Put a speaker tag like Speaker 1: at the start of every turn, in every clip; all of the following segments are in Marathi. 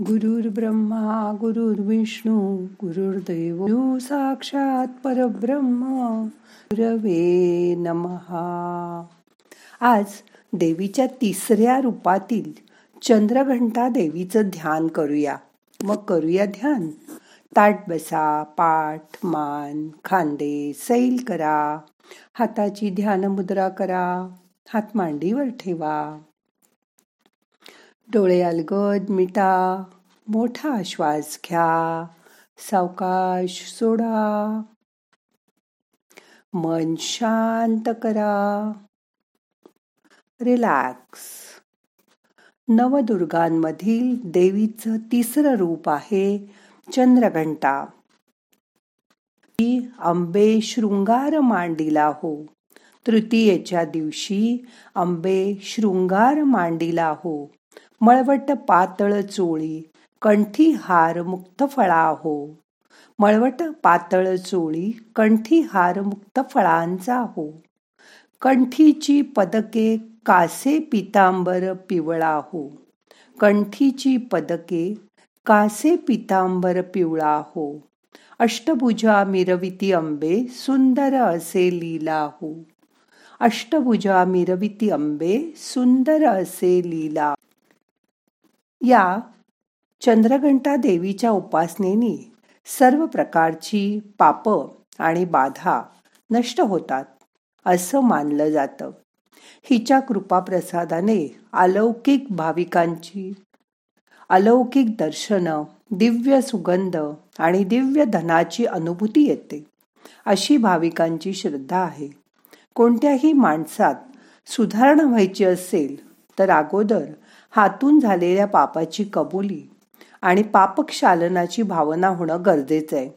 Speaker 1: ब्रह्मा गुरुर्विष्णू गुरुर्दैव साक्षात परब्रह्म. गुरवे नमहा. आज देवीच्या तिसऱ्या रूपातील चंद्रघंटा देवीचं ध्यान करूया. मग करूया ध्यान. ताट बसा पाठ मान खांदे सैल करा. हाताची ध्यान मुद्रा करा. हात मांडीवर ठेवा. डोळे अलगद मिटा मोठा श्वास घ्या सावकाश सोडा. मन शांत करा. रिलॅक्स. नवदुर्गांमधील देवीचं तिसरं रूप आहे चंद्रघंटा. अंबे शृंगार मांडीला हो. तृतीयेच्या दिवशी अंबे शृंगार मांडीला हो. मळवट पातळ चोळी कंठी हार मुक्त फळा हो मळवट पातळ चोळी कंठी हार मुक्त फळांचा हो. कंठीची पदके कासे पितांबर पिवळा हो कंठीची पदके कासे पितांबर पिवळा हो अष्टभुजा मिरविती अंबे सुंदर असे लीला हो अष्टभुजा मिरविती अंबे सुंदर असे लीला या चंद्रघंटा देवीच्या उपासनेने सर्व प्रकारची पाप आणि बाधा नष्ट होतात असं मानलं जातं. हिच्या कृपाप्रसादाने अलौकिक भाविकांची अलौकिक दर्शनं दिव्य सुगंध आणि दिव्य धनाची अनुभूती येते अशी भाविकांची श्रद्धा आहे. कोणत्याही माणसात सुधारणा व्हायची असेल तर अगोदर हातून झालेल्या पापाची कबुली आणि पापक्षालनाची भावना होणं गरजेचं आहे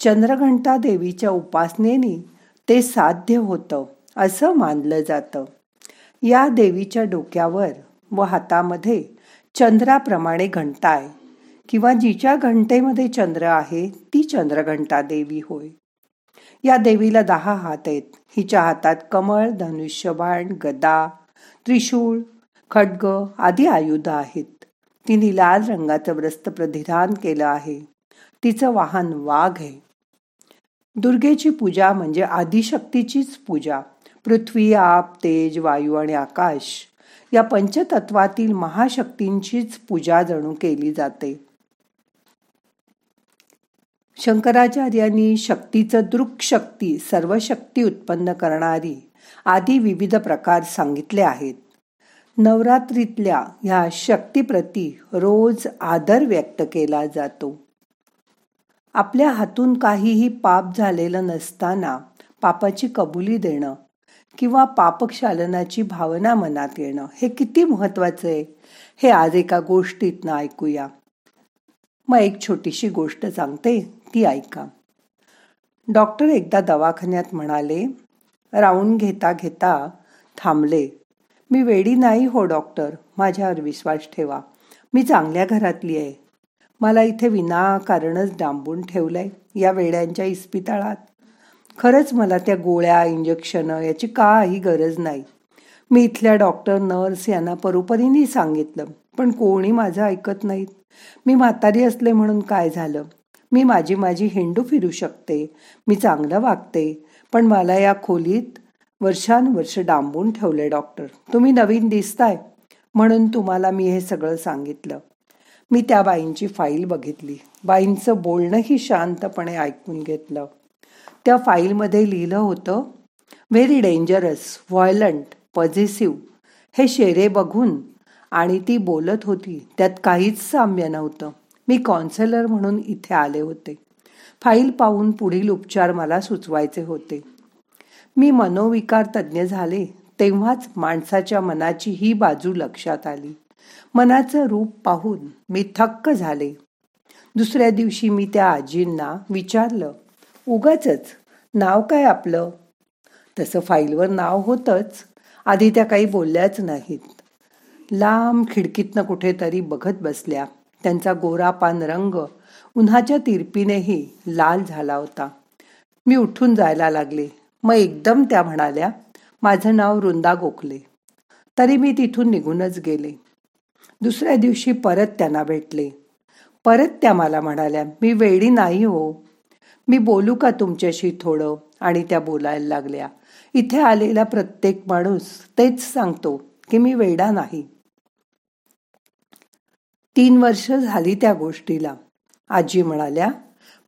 Speaker 1: चंद्रघंटा देवीच्या उपासनेने ते साध्य होतं असं मानलं जातं. या देवीच्या डोक्यावर व हातामध्ये चंद्राप्रमाणे घंटा आहे. किंवा जिच्या घंटेमध्ये चंद्र आहे ती चंद्रघंटा देवी होय. या देवीला दहा हात आहेत. हिच्या हातात कमळ धनुष्यबाण गदा त्रिशूळ खड्ग आदी आयुध आहेत. तिने लाल रंगाचं व्रस्त प्रधिधान केलं आहे. तिचं वाहन वाघ आहे. दुर्गेची पूजा म्हणजे आदिशक्तीचीच पूजा. पृथ्वी आप तेज वायू आणि आकाश या पंचतत्वातील महाशक्तींचीच पूजा जणू केली जाते. शंकराचार्यांनी शक्तीचं दृक शक्ती सर्व शक्ती उत्पन्न करणारी आदी विविध प्रकार सांगितले आहेत. नवरात्रीतल्या ह्या शक्तीप्रती रोज आदर व्यक्त केला जातो. आपल्या हातून काहीही पाप झालेलं नसताना पापाची कबुली देणं किंवा पापक्षालनाची भावना मनात येणं हे किती महत्वाचं आहे हे आज एका गोष्टीतनं ऐकूया. मग एक छोटीशी गोष्ट सांगते ती ऐका. डॉक्टर एकदा दवाखान्यात म्हणाले राऊंड घेता घेता थांबले. मी वेडी नाही हो डॉक्टर. माझ्यावर विश्वास ठेवा. मी चांगल्या घरातली आहे. मला इथे विनाकारणच डांबून ठेवलंय या वेड्यांच्या इस्पितळात. खरंच मला त्या गोळ्या इंजेक्शनं याची काही गरज नाही. मी इथल्या डॉक्टर नर्स यांना परोपरीने सांगितलं पण कोणी माझं ऐकत नाहीत. मी म्हातारी असले म्हणून काय झालं? मी माझी माझी हिंडू फिरू शकते. मी चांगलं वागते. पण मला या खोलीत वर्षानुवर्ष डांबून ठेवले डॉक्टर. तुम्ही नवीन दिसताय. म्हणून तुम्हाला मी हे सगळं सांगितलं. मी त्या बाईंची फाईल बघितली. बाईंचं बोलणंही शांतपणे ऐकून घेतलं. त्या फाईलमध्ये लिहिलं होतं व्हेरी डेंजरस व्हायलंट पॉझिटिव्ह हे शेरे बघून आणि ती बोलत होती त्यात काहीच साम्य नव्हतं. मी कॉन्सेलर म्हणून इथे आले होते. फाईल पाहून पुढील उपचार मला सुचवायचे होते. मी मनोविकार तज्ज्ञ झाले तेव्हाच माणसाच्या मनाची ही बाजू लक्षात आली. मनाचं रूप पाहून मी थक्क झाले. दुसऱ्या दिवशी मी त्या आजींना विचारलं उगाच नाव काय आपलं? तसं फाईलवर नाव होतंच. आधी त्या काही बोलल्याच नाहीत. लांब खिडकीतनं कुठेतरी बघत बसल्या. त्यांचा गोरापान रंग उन्हाच्या तिरपीनेही लाल झाला होता. मी उठून जायला लागले. मग एकदम त्या म्हणाल्या माझं नाव वृंदा गोखले. तरी मी तिथून निघूनच गेले. दुसऱ्या दिवशी परत त्यांना भेटले. परत त्या मला म्हणाल्या मी वेडी नाही हो. मी बोलू का तुमच्याशी थोडं? आणि त्या बोलायला लागल्या. इथे आलेला प्रत्येक माणूस तेच सांगतो की मी वेडा नाही. तीन वर्ष झाली त्या गोष्टीला. आजी म्हणाल्या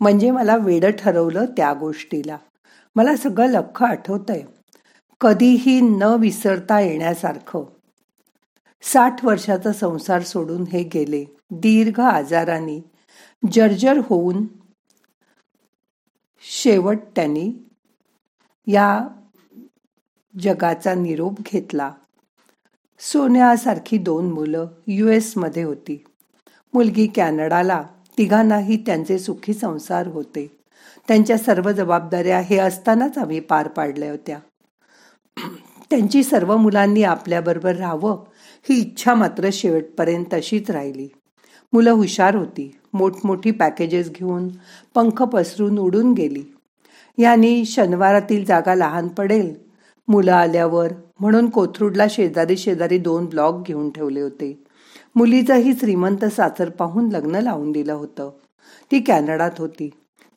Speaker 1: म्हणजे मला वेडं ठरवलं त्या गोष्टीला. मला सगळं लख आठवतंय. कधीही न विसरता येण्यासारखं. साठ वर्षाचा संसार सोडून हे गेले. दीर्घ आजाराने. जर्जर होऊन शेवट त्यांनी या जगाचा निरोप घेतला. सोन्यासारखी दोन मुलं यू एसमध्ये होती. मुलगी कॅनडाला. तिघांनाही त्यांचे सुखी संसार होते. त्यांच्या सर्व जबाबदाऱ्या हे असतानाच आम्ही पार पाडल्या होत्या. त्यांची सर्व मुलांनी आपल्याबरोबर राहावं ही इच्छा मात्र शेवटपर्यंत तशीच राहिली. मुलं हुशार होती. मोठमोठी पॅकेजेस घेऊन पंख पसरून उडून गेली. यांनी शनिवारातील जागा लहान पडेल. मुलं आल्यावर म्हणून कोथरूडला शेजारी शेजारी दोन ब्लॉक घेऊन ठेवले होते. मुलीचंही श्रीमंत सासर पाहून लग्न लावून दिलं होतं. ती कॅनडात होती.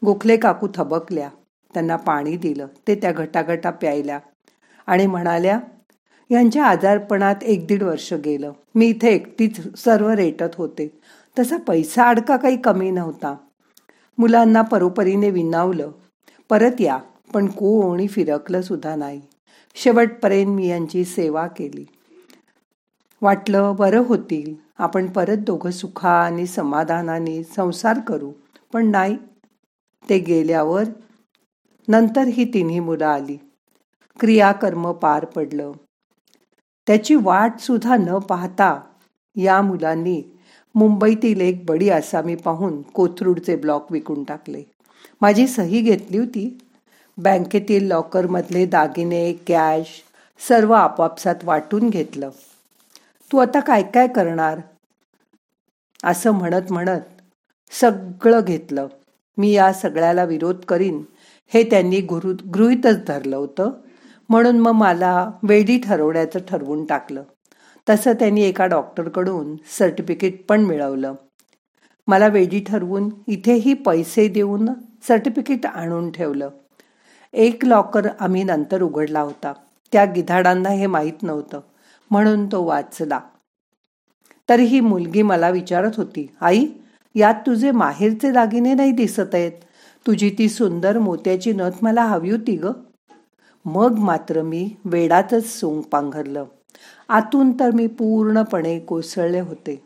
Speaker 1: गोखले काकू थबकल्या. त्यांना पाणी दिलं. ते त्या घटाघटा प्यायल्या. आणि म्हणाल्या यांच्या आजारपणात एक दीड वर्ष गेलं. मी इथे एकटीच सर्व रेटत होते. तसा पैसा अडका काही कमी नव्हता. मुलांना परोपरीने विनावलं. परत या. पण कोणी फिरकलं सुद्धा नाही. शेवटपर्यंत मी यांची सेवा केली. वाटलं बरं होतील. आपण परत दोघं सुखाने आणि समाधानाने संसार करू. पण नाही ते गेल्यावर नंतर ही तिन्ही मुलं आली. क्रियाकर्म पार पडलं. त्याची वाट सुद्धा न पाहता या मुलांनी मुंबईतील एक बडी आसामी पाहून कोथरूडचे ब्लॉक विकून टाकले. माझी सही घेतली होती. बँकेतील लॉकरमधले दागिने कॅश सर्व आपापसात वाटून घेतलं. तू आता काय काय करणार? असं म्हणत म्हणत सगळं घेतलं. मी या सगळ्याला विरोध करीन हे त्यांनी गुरु गृहितच धरलं होतं. म्हणून मग मला वेडी ठरवण्याचं ठरवून टाकलं. तसं त्यांनी एका डॉक्टरकडून सर्टिफिकेट पण मिळवलं. मला वेडी ठरवून इथेही पैसे देऊन सर्टिफिकेट आणून ठेवलं. एक लॉकर आम्ही नंतर उघडला होता. त्या गिधाडांना हे माहीत नव्हतं. म्हणून तो वाचला. तर ही मुलगी मला विचारत होती आई यात तुझे माहेरचे दागिने नाही दिसत आहेत. तुझी ती सुंदर मोत्याची नथ मला हवी होती ग. मग मात्र मी वेडातच सोंग पांघरलं. आतून तर मी पूर्णपणे कोसळले होते.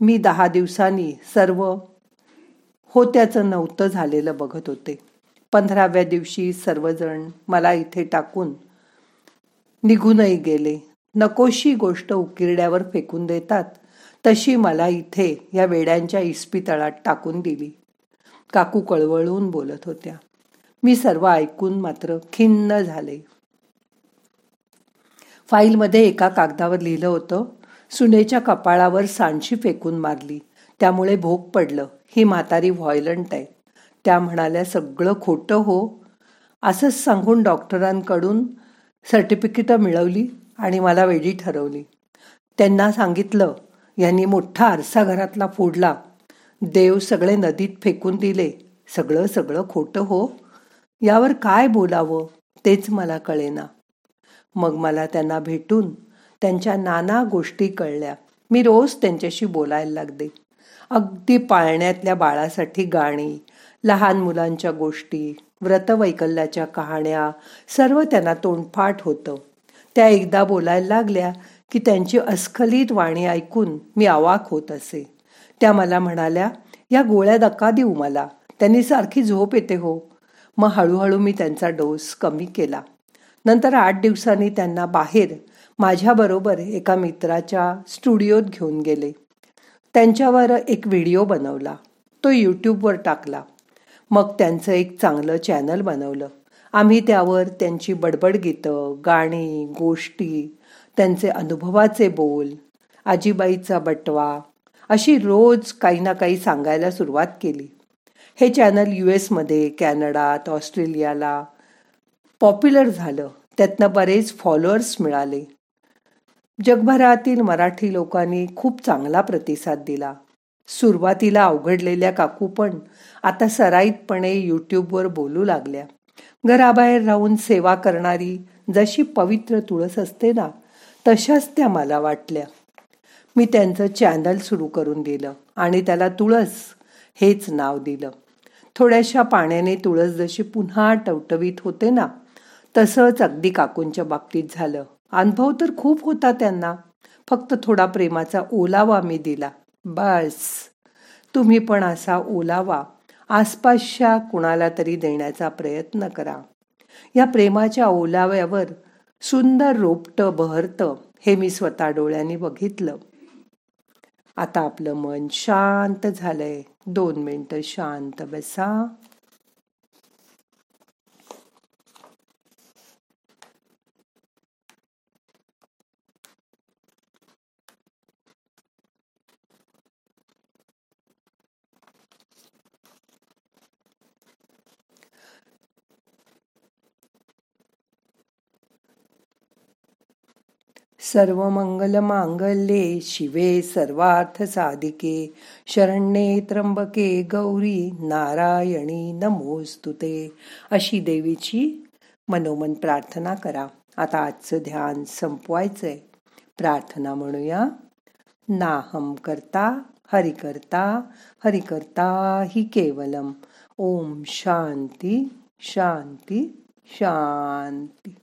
Speaker 1: मी दहा दिवसांनी सर्व होत्याचं नव्हतं झालेलं बघत होते. पंधराव्या दिवशी सर्वजण मला इथे टाकून निघूनही गेले. नकोशी गोष्ट उकिरड्यावर फेकून देतात. तशी मला इथे या वेड्यांच्या इस्पितळात टाकून दिली. काकू कळवळून बोलत होत्या. मी सर्व ऐकून मात्र खिन्न झाले. फाईलमध्ये एका कागदावर लिहिलं होतं सुनेच्या कपाळावर सांडशी फेकून मारली. त्यामुळे भोग पडलं. ही म्हातारी व्हायलंट आहे. त्या म्हणाल्या सगळं खोटं हो. असंच सांगून डॉक्टरांकडून सर्टिफिकेटं मिळवली आणि मला वेडी ठरवली. त्यांना सांगितलं यांनी मोठा आरसा घरातला फोडला. देव सगळे नदीत फेकून दिले. सगळं सगळं खोटं हो. यावर काय बोलावं? तेच मला कळेना. मग मला त्यांना भेटून त्यांच्या नाना गोष्टी कळल्या. मी रोज त्यांच्याशी बोलायला लागते अगदी पाळण्यातल्या बाळासाठी गाणी लहान मुलांच्या गोष्टी व्रतवैकल्याच्या कहाण्या सर्व त्यांना तोंडफाट होतं. त्या एकदा बोलायला लागल्या की त्यांची अस्खलित वाणी ऐकून मी अवाक होत असे. त्या मला म्हणाल्या या गोळ्या दका देऊ मला. त्यांनी सारखी झोप येते हो. मग हळूहळू मी त्यांचा डोस कमी केला. नंतर आठ दिवसांनी त्यांना बाहेर माझ्याबरोबर एका मित्राच्या स्टुडिओत घेऊन गेले. त्यांच्यावर एक व्हिडिओ बनवला. तो यूट्यूबवर टाकला. मग त्यांचं एक चांगलं चॅनल बनवलं. आम्ही त्यावर त्यांची बडबड गीतं गाणी गोष्टी त्यांचे अनुभवाचे बोल आजीबाईचा बटवा अशी रोज काही ना काही सांगायला सुरुवात केली. हे चॅनल यू एसमध्ये कॅनडात ऑस्ट्रेलियाला पॉप्युलर झालं. त्यातनं बरेच फॉलोअर्स मिळाले. जगभरातील मराठी लोकांनी खूप चांगला प्रतिसाद दिला. सुरुवातीला अवघडलेल्या काकू पण आता सराईतपणे यूट्यूबवर बोलू लागल्या. घराबाहेर राहून सेवा करणारी जशी पवित्र तुळस असते ना तशाच त्या मला वाटल्या. मी त्यांचं चॅनल सुरू करून दिलं आणि त्याला तुळस हेच नाव दिलं. थोड्याशा पाण्याने तुळस जशी पुन्हा टवटवीत होते ना तसंच अगदी काकूंच्या बाबतीत झालं. अनुभव तर खूप होता त्यांना. फक्त थोडा प्रेमाचा ओलावा मी दिला. बस. तुम्ही पण असा ओलावा आसपासच्या कुणाला तरी देण्याचा प्रयत्न करा. या प्रेमाच्या ओलाव्यावर सुंदर रोपट बहरतं हे मी स्वतः डोळ्यांनी बघितलं. आता आपलं मन शांत झालंय. दोन मिनटं शांत बसा. सर्व मंगल मांगल्ये शिवे सर्वार्थ साधिके शरण्ये त्र्यंबके गौरी नारायणी नमोस्तुते अशी देवीची मनोमन प्रार्थना करा. आता आजचं ध्यान संपवायचंय. प्रार्थना म्हणूया नाहम करता हरि करता हरि करता हि केवलम. ओम शांती शांती शांती.